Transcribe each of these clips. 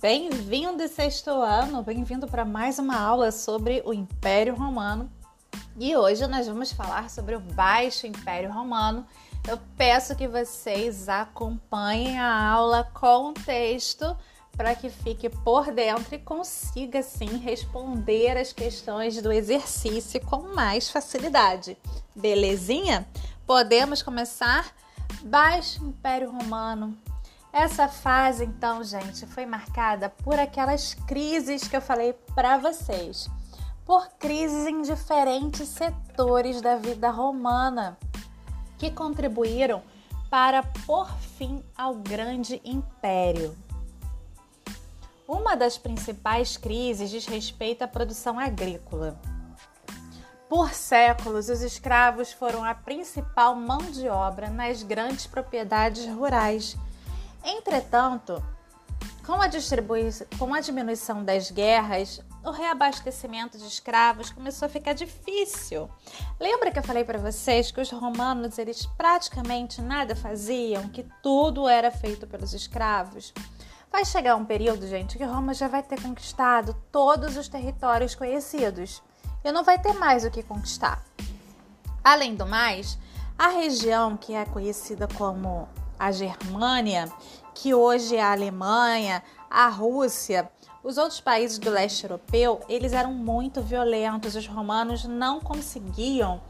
Bem-vindo, sexto ano, bem-vindo para mais uma aula sobre o Império Romano. E hoje nós vamos falar sobre o Baixo Império Romano. Eu peço que vocês acompanhem a aula com o texto para que fique por dentro e consiga sim responder as questões do exercício com mais facilidade. Belezinha? Podemos começar? Baixo Império Romano. Essa fase, então, gente, foi marcada por aquelas crises que eu falei para vocês, por crises em diferentes setores da vida romana que contribuíram para pôr fim ao grande império. Uma das principais crises diz respeito à produção agrícola. Por séculos, os escravos foram a principal mão de obra nas grandes propriedades rurais. Entretanto, com a, com a diminuição das guerras, o reabastecimento de escravos começou a ficar difícil. Lembra que eu falei para vocês que os romanos eles praticamente nada faziam, que tudo era feito pelos escravos? Vai chegar um período, gente, que Roma já vai ter conquistado todos os territórios conhecidos e não vai ter mais o que conquistar. Além do mais, a região que é conhecida como a Germânia, que hoje é a Alemanha, a Rússia, os outros países do leste europeu, eles eram muito violentos. Os romanos não conseguiam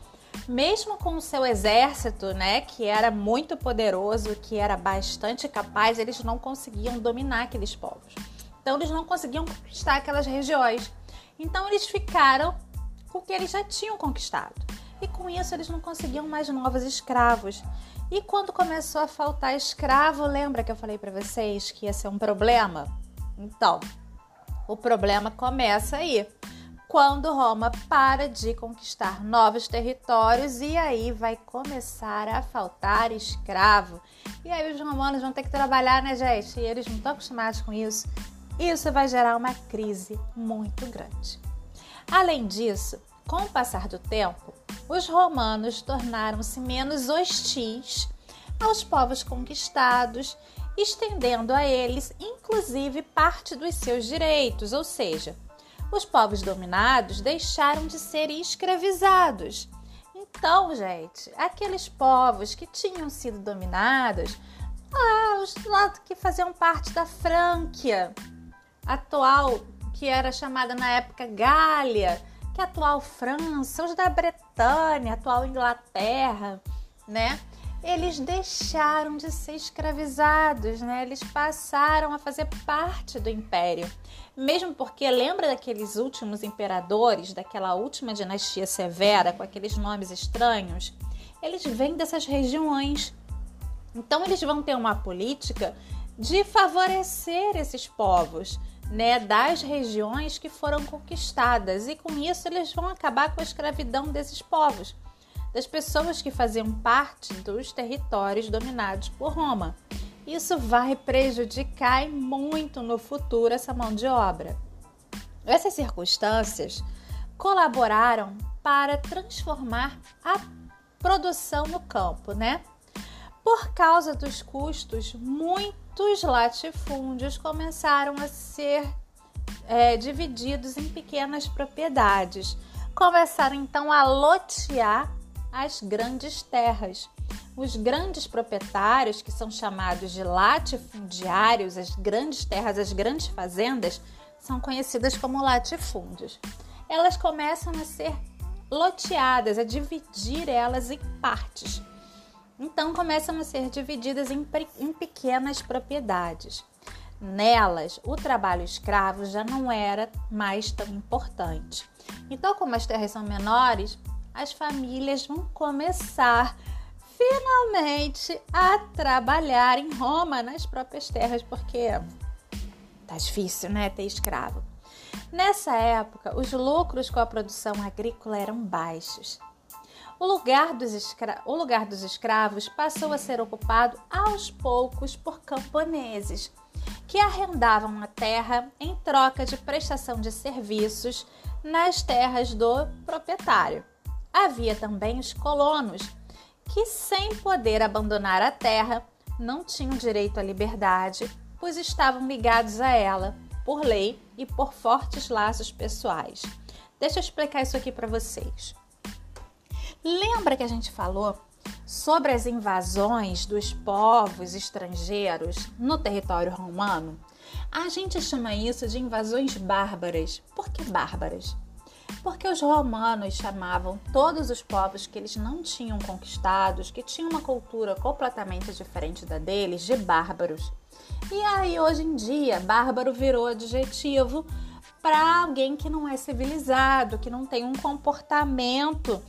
mesmo com o seu exército, né, que era muito poderoso, que era bastante capaz, eles não conseguiam dominar aqueles povos. Então eles não conseguiam conquistar aquelas regiões. Então eles ficaram com o que eles já tinham conquistado. E com isso eles não conseguiam mais novos escravos. E quando começou a faltar escravo, lembra que eu falei para vocês que ia ser um problema? Então, o problema começa aí quando Roma para de conquistar novos territórios e aí vai começar a faltar escravo. E aí os romanos vão ter que trabalhar, né, gente? E eles não estão acostumados com isso. Isso vai gerar uma crise muito grande. Além disso, com o passar do tempo, os romanos tornaram-se menos hostis aos povos conquistados, estendendo a eles inclusive parte dos seus direitos, ou seja, os povos dominados deixaram de ser escravizados. Então, gente, aqueles povos que tinham sido dominados, ah, os lá que faziam parte da Frânquia, atual, que era chamada na época Gália, que a atual França, os da Bretanha, atual Inglaterra, né? eles deixaram de ser escravizados, né? Eles passaram a fazer parte do império. Mesmo porque lembra daqueles últimos imperadores, daquela última dinastia severa com aqueles nomes estranhos? Eles vêm dessas regiões. Então eles vão ter uma política de favorecer esses povos, né, das regiões que foram conquistadas e com isso eles vão acabar com a escravidão desses povos das pessoas que faziam parte dos territórios dominados por Roma. Isso vai prejudicar muito no futuro essa mão de obra. Essas circunstâncias colaboraram para transformar a produção no campo, né? Por causa dos custos, muitos latifúndios começaram a ser é, divididos em pequenas propriedades. Começaram então a lotear as grandes terras. Os grandes proprietários, que são chamados de latifundiários, as grandes terras, as grandes fazendas, são conhecidas como latifúndios. Elas começam a ser loteadas, a dividir elas em partes. Então começam a ser divididas em, em pequenas propriedades. Nelas, o trabalho escravo já não era mais tão importante. Então, como as terras são menores, as famílias vão começar finalmente a trabalhar em Roma, nas próprias terras, porque tá difícil, né, ter escravo. Nessa época, os lucros com a produção agrícola eram baixos. O lugar, o lugar dos escravos passou a ser ocupado aos poucos por camponeses, que arrendavam a terra em troca de prestação de serviços nas terras do proprietário. Havia também os colonos, que sem poder abandonar a terra, não tinham direito à liberdade, pois estavam ligados a ela por lei e por fortes laços pessoais. Deixa eu explicar isso aqui para vocês. Lembra que a gente falou sobre as invasões dos povos estrangeiros no território romano? A gente chama isso de invasões bárbaras. Por que bárbaras? Porque os romanos chamavam todos os povos que eles não tinham conquistados, que tinham uma cultura completamente diferente da deles, de bárbaros. E aí, hoje em dia, bárbaro virou adjetivo para alguém que não é civilizado, que não tem um comportamento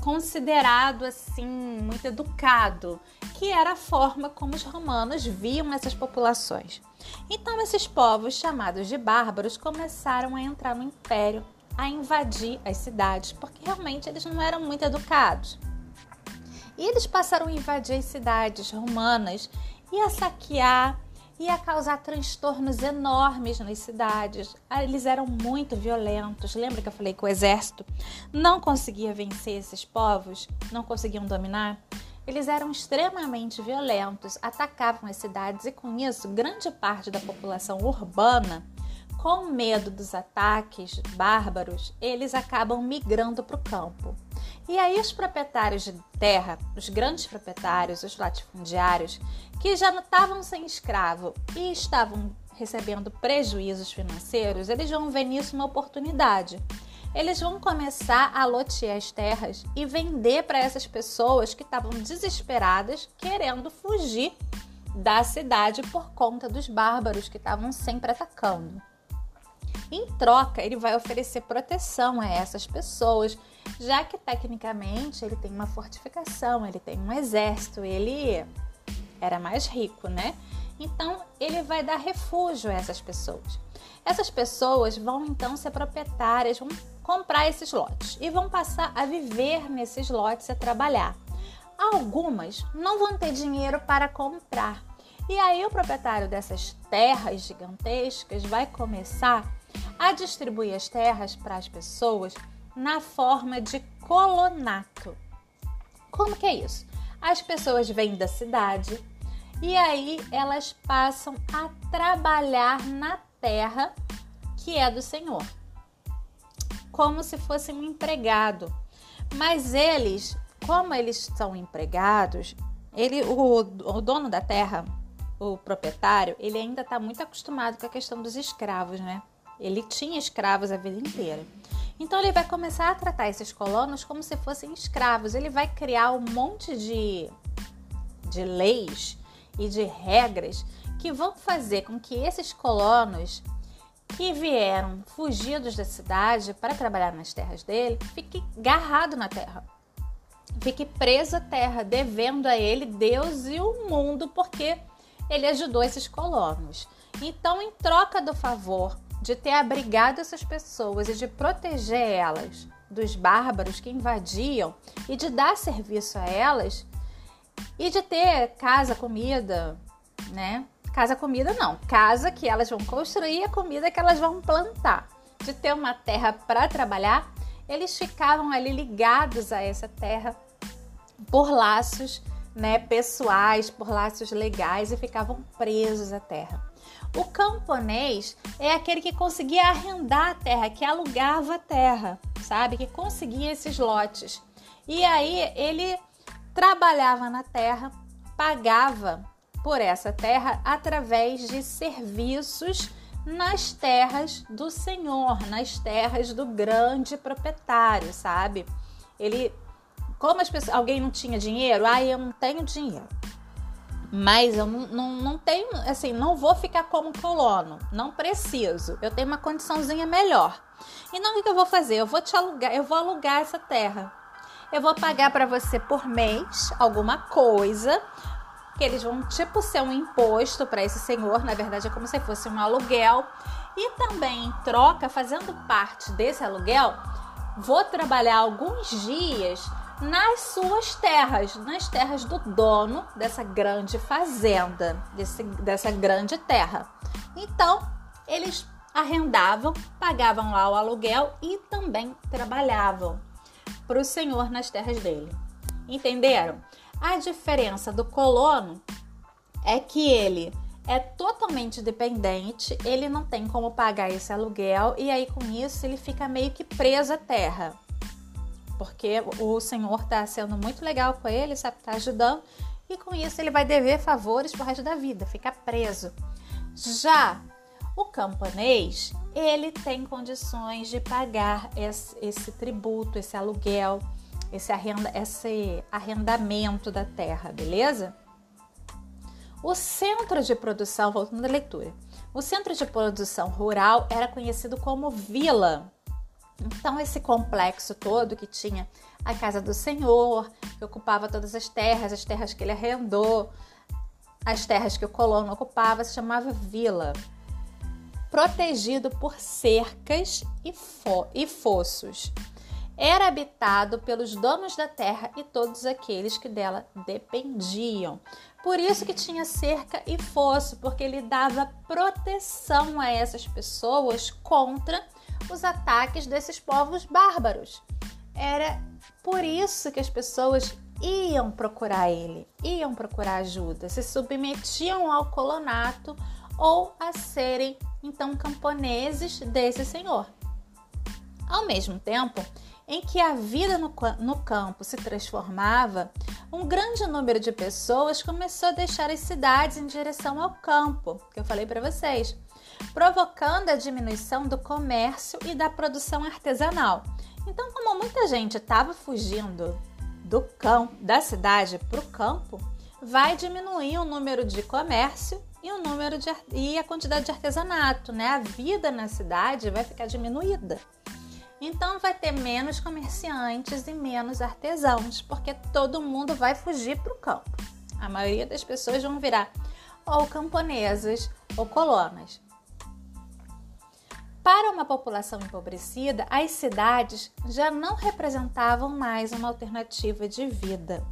considerado assim muito educado, que era a forma como os romanos viam essas populações. Então esses povos chamados de bárbaros começaram a entrar no império, a invadir as cidades, porque realmente eles não eram muito educados. E eles passaram a invadir as cidades romanas e a saquear ia causar transtornos enormes nas cidades. Ah, eles eram muito violentos. Lembra que eu falei que o exército não conseguia vencer esses povos? Não conseguiam dominar? Eles eram extremamente violentos, atacavam as cidades e, com isso, grande parte da população urbana, com medo dos ataques bárbaros, eles acabam migrando para o campo. E aí os proprietários de terra, os grandes proprietários, os latifundiários, que já estavam sem escravo e estavam recebendo prejuízos financeiros, eles vão ver nisso uma oportunidade. Eles vão começar a lotear as terras e vender para essas pessoas que estavam desesperadas, querendo fugir da cidade por conta dos bárbaros que estavam sempre atacando. Em troca, ele vai oferecer proteção a essas pessoas, já que tecnicamente ele tem uma fortificação, ele tem um exército, ele era mais rico, né? Então ele vai dar refúgio a essas pessoas. Essas pessoas vão então ser proprietárias, vão comprar esses lotes e vão passar a viver nesses lotes e a trabalhar. Algumas não vão ter dinheiro para comprar. E aí o proprietário dessas terras gigantescas vai começar a distribuir as terras para as pessoas na forma de colonato. Como que é isso? As pessoas vêm da cidade e aí elas passam a trabalhar na terra que é do Senhor, como se fosse um empregado. Mas eles, como eles são empregados, ele, o, o dono da terra, o proprietário, ele ainda está muito acostumado com a questão dos escravos, né? Ele tinha escravos a vida inteira. Então ele vai começar a tratar esses colonos como se fossem escravos. Ele vai criar um monte de, de leis e de regras que vão fazer com que esses colonos que vieram fugidos da cidade para trabalhar nas terras dele fiquem agarrado na terra. Fique preso à terra, devendo a ele Deus e o mundo, porque ele ajudou esses colonos. Então, em troca do favor de ter abrigado essas pessoas e de proteger elas dos bárbaros que invadiam e de dar serviço a elas e de ter casa, comida, né? Casa, comida não, casa que elas vão construir e a comida que elas vão plantar. De ter uma terra para trabalhar, eles ficavam ali ligados a essa terra por laços né, pessoais, por laços legais e ficavam presos à terra. O camponês é aquele que conseguia arrendar a terra, que alugava a terra, sabe? Que conseguia esses lotes. E aí ele trabalhava na terra, pagava por essa terra através de serviços nas terras do senhor, nas terras do grande proprietário, sabe? Ele, como as pessoas, alguém não tinha dinheiro, ah, eu não tenho dinheiro. Mas eu não, não, não tenho, assim, não vou ficar como colono, não preciso. Eu tenho uma condiçãozinha melhor. Então o que eu vou fazer? Eu vou te alugar, eu vou alugar essa terra. Eu vou pagar para você por mês alguma coisa, que eles vão tipo ser um imposto para esse senhor, na verdade é como se fosse um aluguel. E também em troca, fazendo parte desse aluguel, vou trabalhar alguns dias nas suas terras, nas terras do dono dessa grande fazenda, desse, dessa grande terra. Então, eles arrendavam, pagavam lá o aluguel e também trabalhavam para o senhor nas terras dele. Entenderam? A diferença do colono é que ele é totalmente dependente, ele não tem como pagar esse aluguel e aí com isso ele fica meio que preso à terra. Porque o senhor está sendo muito legal com ele, sabe, está ajudando e com isso ele vai dever favores pro resto da vida, fica preso. Já o camponês, ele tem condições de pagar esse, esse tributo, esse aluguel, esse, arrenda, esse arrendamento da terra, beleza? O centro de produção, voltando à leitura, o centro de produção rural era conhecido como vila. Então, esse complexo todo que tinha a casa do senhor, que ocupava todas as terras, as terras que ele arrendou, as terras que o colono ocupava, se chamava vila. Protegido por cercas e, fo e fossos era habitado pelos donos da terra e todos aqueles que dela dependiam. Por isso que tinha cerca e fosso, porque ele dava proteção a essas pessoas contra os ataques desses povos bárbaros. Era por isso que as pessoas iam procurar ele, iam procurar ajuda, se submetiam ao colonato ou a serem então camponeses desse senhor. Ao mesmo tempo, em que a vida no, no campo se transformava, um grande número de pessoas começou a deixar as cidades em direção ao campo, que eu falei para vocês, provocando a diminuição do comércio e da produção artesanal. Então, como muita gente estava fugindo do campo, da cidade para o campo, vai diminuir o número de comércio e o número de e a quantidade de artesanato, né? A vida na cidade vai ficar diminuída. Então vai ter menos comerciantes e menos artesãos, porque todo mundo vai fugir para o campo. A maioria das pessoas vão virar ou camponesas ou colonas. Para uma população empobrecida, as cidades já não representavam mais uma alternativa de vida.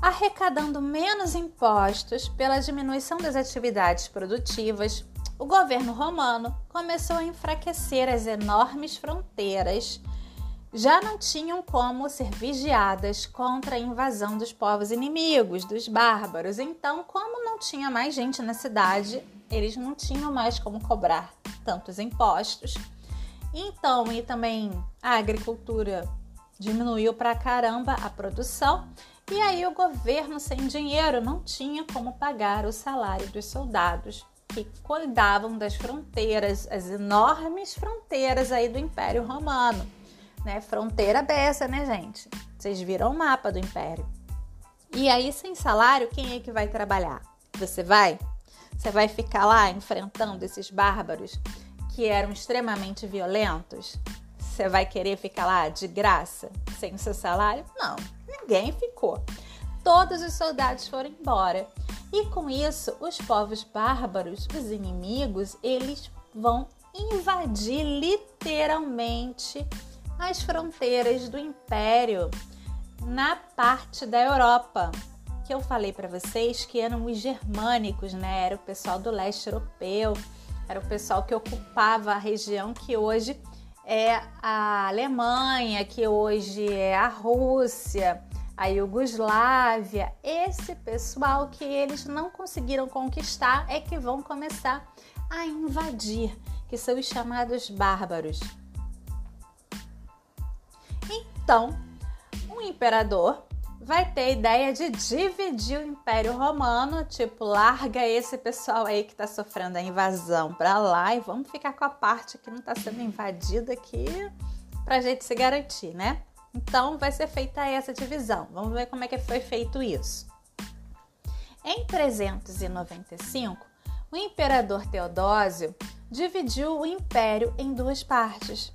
Arrecadando menos impostos pela diminuição das atividades produtivas, o governo romano começou a enfraquecer as enormes fronteiras. Já não tinham como ser vigiadas contra a invasão dos povos inimigos, dos bárbaros. Então, como não tinha mais gente na cidade, eles não tinham mais como cobrar tantos impostos. Então, e também a agricultura diminuiu para caramba a produção. E aí o governo sem dinheiro não tinha como pagar o salário dos soldados que cuidavam das fronteiras, as enormes fronteiras aí do Império Romano. Né? Fronteira dessa, né, gente? Vocês viram o mapa do Império. E aí, sem salário, quem é que vai trabalhar? Você vai? Você vai ficar lá enfrentando esses bárbaros que eram extremamente violentos? Você vai querer ficar lá de graça, sem o seu salário? Não, ninguém ficou. Todos os soldados foram embora e com isso, os povos bárbaros, os inimigos, eles vão invadir literalmente as fronteiras do império na parte da Europa, que eu falei para vocês que eram os germânicos, né? Era o pessoal do leste europeu, era o pessoal que ocupava a região que hoje é a Alemanha, que hoje é a Rússia, a Iugoslávia, esse pessoal que eles não conseguiram conquistar é que vão começar a invadir, que são os chamados bárbaros. Então, o imperador vai ter a ideia de dividir o Império Romano, tipo, larga esse pessoal aí que está sofrendo a invasão para lá e vamos ficar com a parte que não está sendo invadida aqui para a gente se garantir, né? Então vai ser feita essa divisão. Vamos ver como é que foi feito isso. Em 395, o imperador Teodósio dividiu o império em duas partes.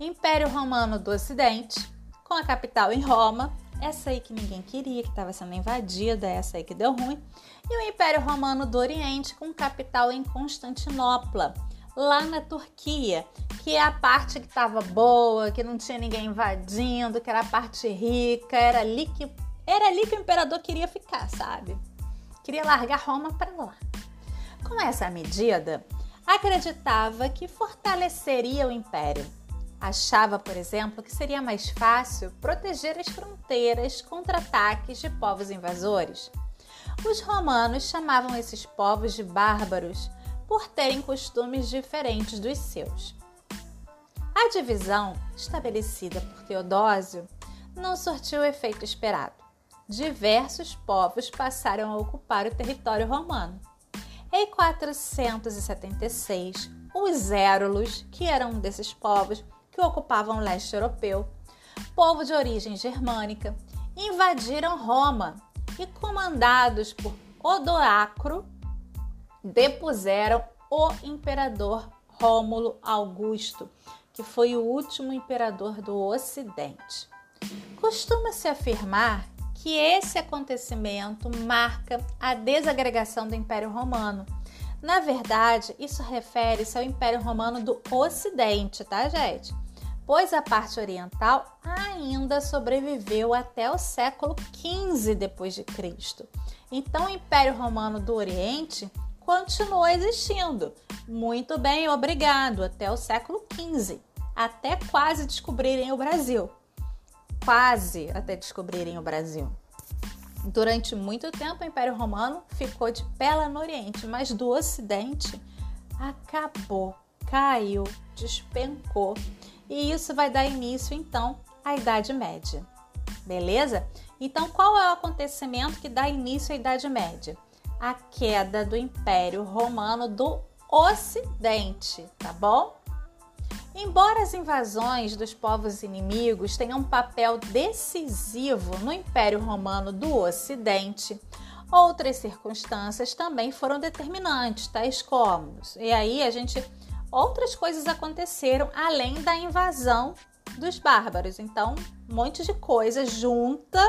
Império Romano do Ocidente, com a capital em Roma, essa aí que ninguém queria, que estava sendo invadida, essa aí que deu ruim, e o Império Romano do Oriente, com capital em Constantinopla, lá na Turquia, que é a parte que estava boa, que não tinha ninguém invadindo, que era a parte rica, era ali que era ali que o imperador queria ficar, sabe? Queria largar Roma para lá. Com essa medida, acreditava que fortaleceria o império. Achava, por exemplo, que seria mais fácil proteger as fronteiras contra ataques de povos invasores. Os romanos chamavam esses povos de bárbaros por terem costumes diferentes dos seus. A divisão, estabelecida por Teodósio, não surtiu o efeito esperado. Diversos povos passaram a ocupar o território romano. Em 476, os Érulos, que eram um desses povos que ocupavam o leste europeu, povo de origem germânica, invadiram Roma e, comandados por Odoacro, depuseram o imperador Rômulo Augusto, que foi o último imperador do Ocidente. Costuma-se afirmar que esse acontecimento marca a desagregação do Império Romano. Na verdade, isso refere-se ao Império Romano do Ocidente, tá, gente? Pois a parte oriental ainda sobreviveu até o século XV depois de Cristo. Então, o Império Romano do Oriente continuou existindo. Muito bem, obrigado, até o século XV, até quase descobrirem o Brasil. Quase até descobrirem o Brasil. Durante muito tempo, o Império Romano ficou de pé lá no Oriente, mas do Ocidente acabou, caiu, despencou. E isso vai dar início então à Idade Média. Beleza? Então, qual é o acontecimento que dá início à Idade Média? a queda do Império Romano do Ocidente, tá bom? Embora as invasões dos povos inimigos tenham um papel decisivo no Império Romano do Ocidente, outras circunstâncias também foram determinantes, tais como, e aí a gente outras coisas aconteceram além da invasão dos bárbaros. Então, um monte de coisa junta,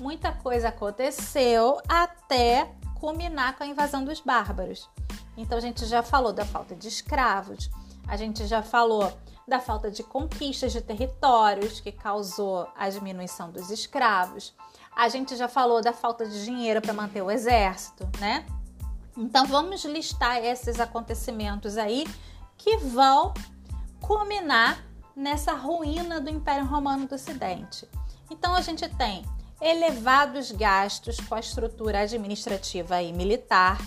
muita coisa aconteceu até culminar com a invasão dos bárbaros. Então a gente já falou da falta de escravos, a gente já falou da falta de conquistas de territórios que causou a diminuição dos escravos. A gente já falou da falta de dinheiro para manter o exército, né? Então vamos listar esses acontecimentos aí que vão culminar nessa ruína do Império Romano do Ocidente. Então a gente tem elevados gastos com a estrutura administrativa e militar.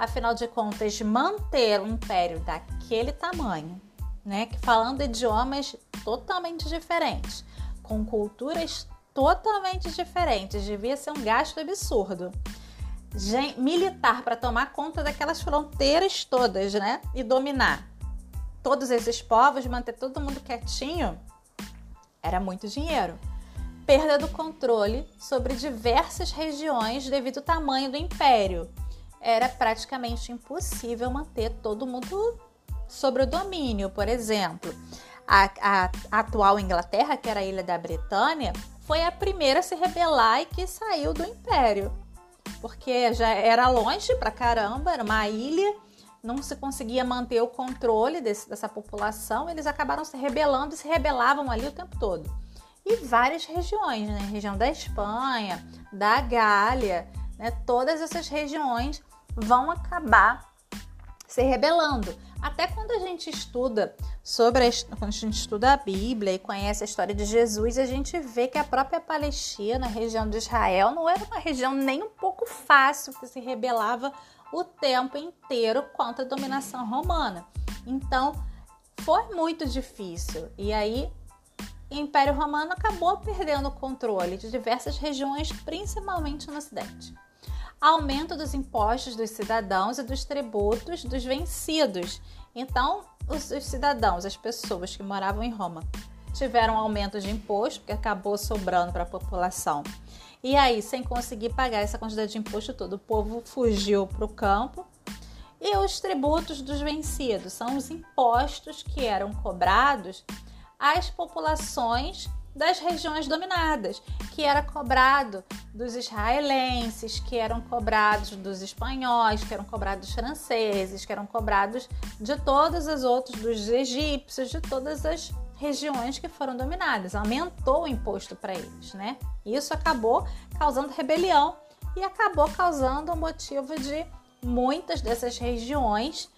Afinal de contas, manter um império daquele tamanho, né, que falando idiomas totalmente diferentes, com culturas totalmente diferentes, devia ser um gasto absurdo. militar para tomar conta daquelas fronteiras todas, né, e dominar todos esses povos, manter todo mundo quietinho, era muito dinheiro perda do controle sobre diversas regiões devido ao tamanho do império. Era praticamente impossível manter todo mundo sobre o domínio. Por exemplo, a, a, a atual Inglaterra, que era a ilha da Bretânia, foi a primeira a se rebelar e que saiu do império, porque já era longe pra caramba, era uma ilha não se conseguia manter o controle desse, dessa população, eles acabaram se rebelando e se rebelavam ali o tempo todo e várias regiões, né? Região da Espanha, da Gália, né? Todas essas regiões vão acabar se rebelando. Até quando a gente estuda sobre a, quando a gente estuda a Bíblia e conhece a história de Jesus, a gente vê que a própria Palestina, a região de Israel, não era uma região nem um pouco fácil que se rebelava o tempo inteiro contra a dominação romana. Então, foi muito difícil. E aí o Império Romano acabou perdendo o controle de diversas regiões, principalmente no Ocidente. Aumento dos impostos dos cidadãos e dos tributos dos vencidos. Então, os, os cidadãos, as pessoas que moravam em Roma, tiveram aumento de imposto, porque acabou sobrando para a população. E aí, sem conseguir pagar essa quantidade de imposto todo, o povo fugiu para o campo. E os tributos dos vencidos são os impostos que eram cobrados às populações das regiões dominadas, que era cobrado dos israelenses, que eram cobrados dos espanhóis, que eram cobrados dos franceses, que eram cobrados de todas as outras, dos egípcios, de todas as regiões que foram dominadas. Aumentou o imposto para eles, né? Isso acabou causando rebelião e acabou causando o motivo de muitas dessas regiões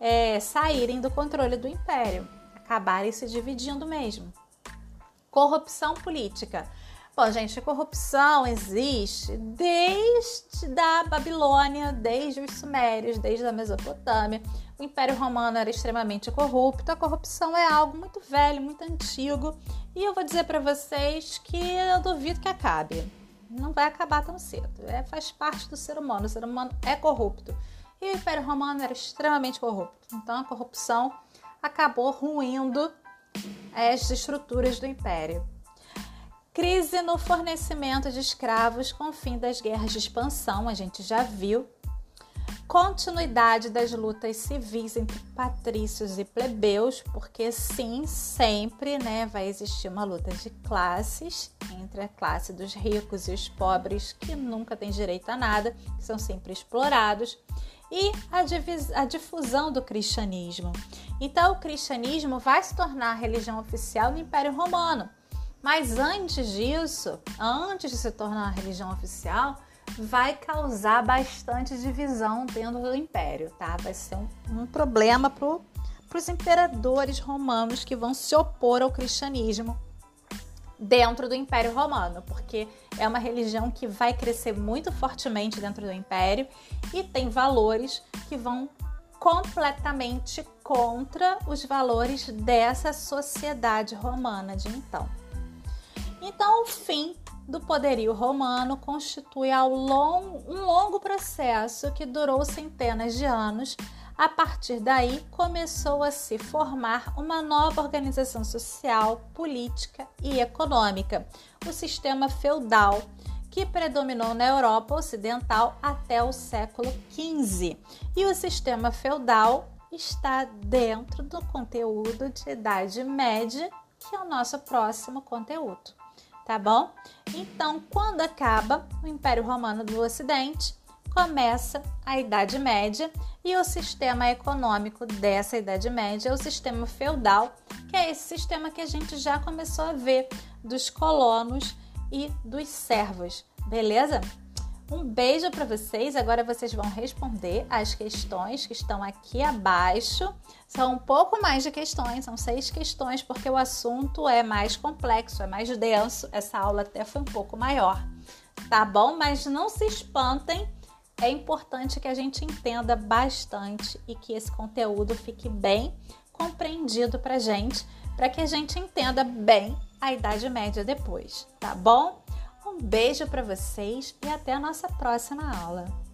é, saírem do controle do império acabarem se dividindo mesmo. Corrupção política. Bom, gente, a corrupção existe desde da Babilônia, desde os Sumérios, desde a Mesopotâmia. O Império Romano era extremamente corrupto. A corrupção é algo muito velho, muito antigo. E eu vou dizer para vocês que eu duvido que acabe. Não vai acabar tão cedo. É, faz parte do ser humano. O ser humano é corrupto. E o Império Romano era extremamente corrupto. Então a corrupção acabou ruindo as estruturas do império. Crise no fornecimento de escravos com o fim das guerras de expansão, a gente já viu. Continuidade das lutas civis entre patrícios e plebeus, porque sim, sempre né, vai existir uma luta de classes entre a classe dos ricos e os pobres, que nunca têm direito a nada, que são sempre explorados, e a, a difusão do cristianismo. Então, o cristianismo vai se tornar a religião oficial no Império Romano mas antes disso, antes de se tornar uma religião oficial, vai causar bastante divisão dentro do império, tá? Vai ser um, um problema para os imperadores romanos que vão se opor ao cristianismo dentro do Império Romano, porque é uma religião que vai crescer muito fortemente dentro do império e tem valores que vão completamente contra os valores dessa sociedade romana de então. Então, o fim do poderio romano constitui long, um longo processo que durou centenas de anos. A partir daí, começou a se formar uma nova organização social, política e econômica, o sistema feudal, que predominou na Europa Ocidental até o século XV. E o sistema feudal está dentro do conteúdo de Idade Média, que é o nosso próximo conteúdo tá bom? Então, quando acaba o Império Romano do Ocidente, começa a Idade Média e o sistema econômico dessa Idade Média é o sistema feudal, que é esse sistema que a gente já começou a ver dos colonos e dos servos, beleza? Um beijo para vocês. Agora vocês vão responder as questões que estão aqui abaixo. São um pouco mais de questões, são seis questões, porque o assunto é mais complexo, é mais denso. Essa aula até foi um pouco maior, tá bom? Mas não se espantem. É importante que a gente entenda bastante e que esse conteúdo fique bem compreendido para gente, para que a gente entenda bem a Idade Média depois, tá bom? Um beijo para vocês e até a nossa próxima aula.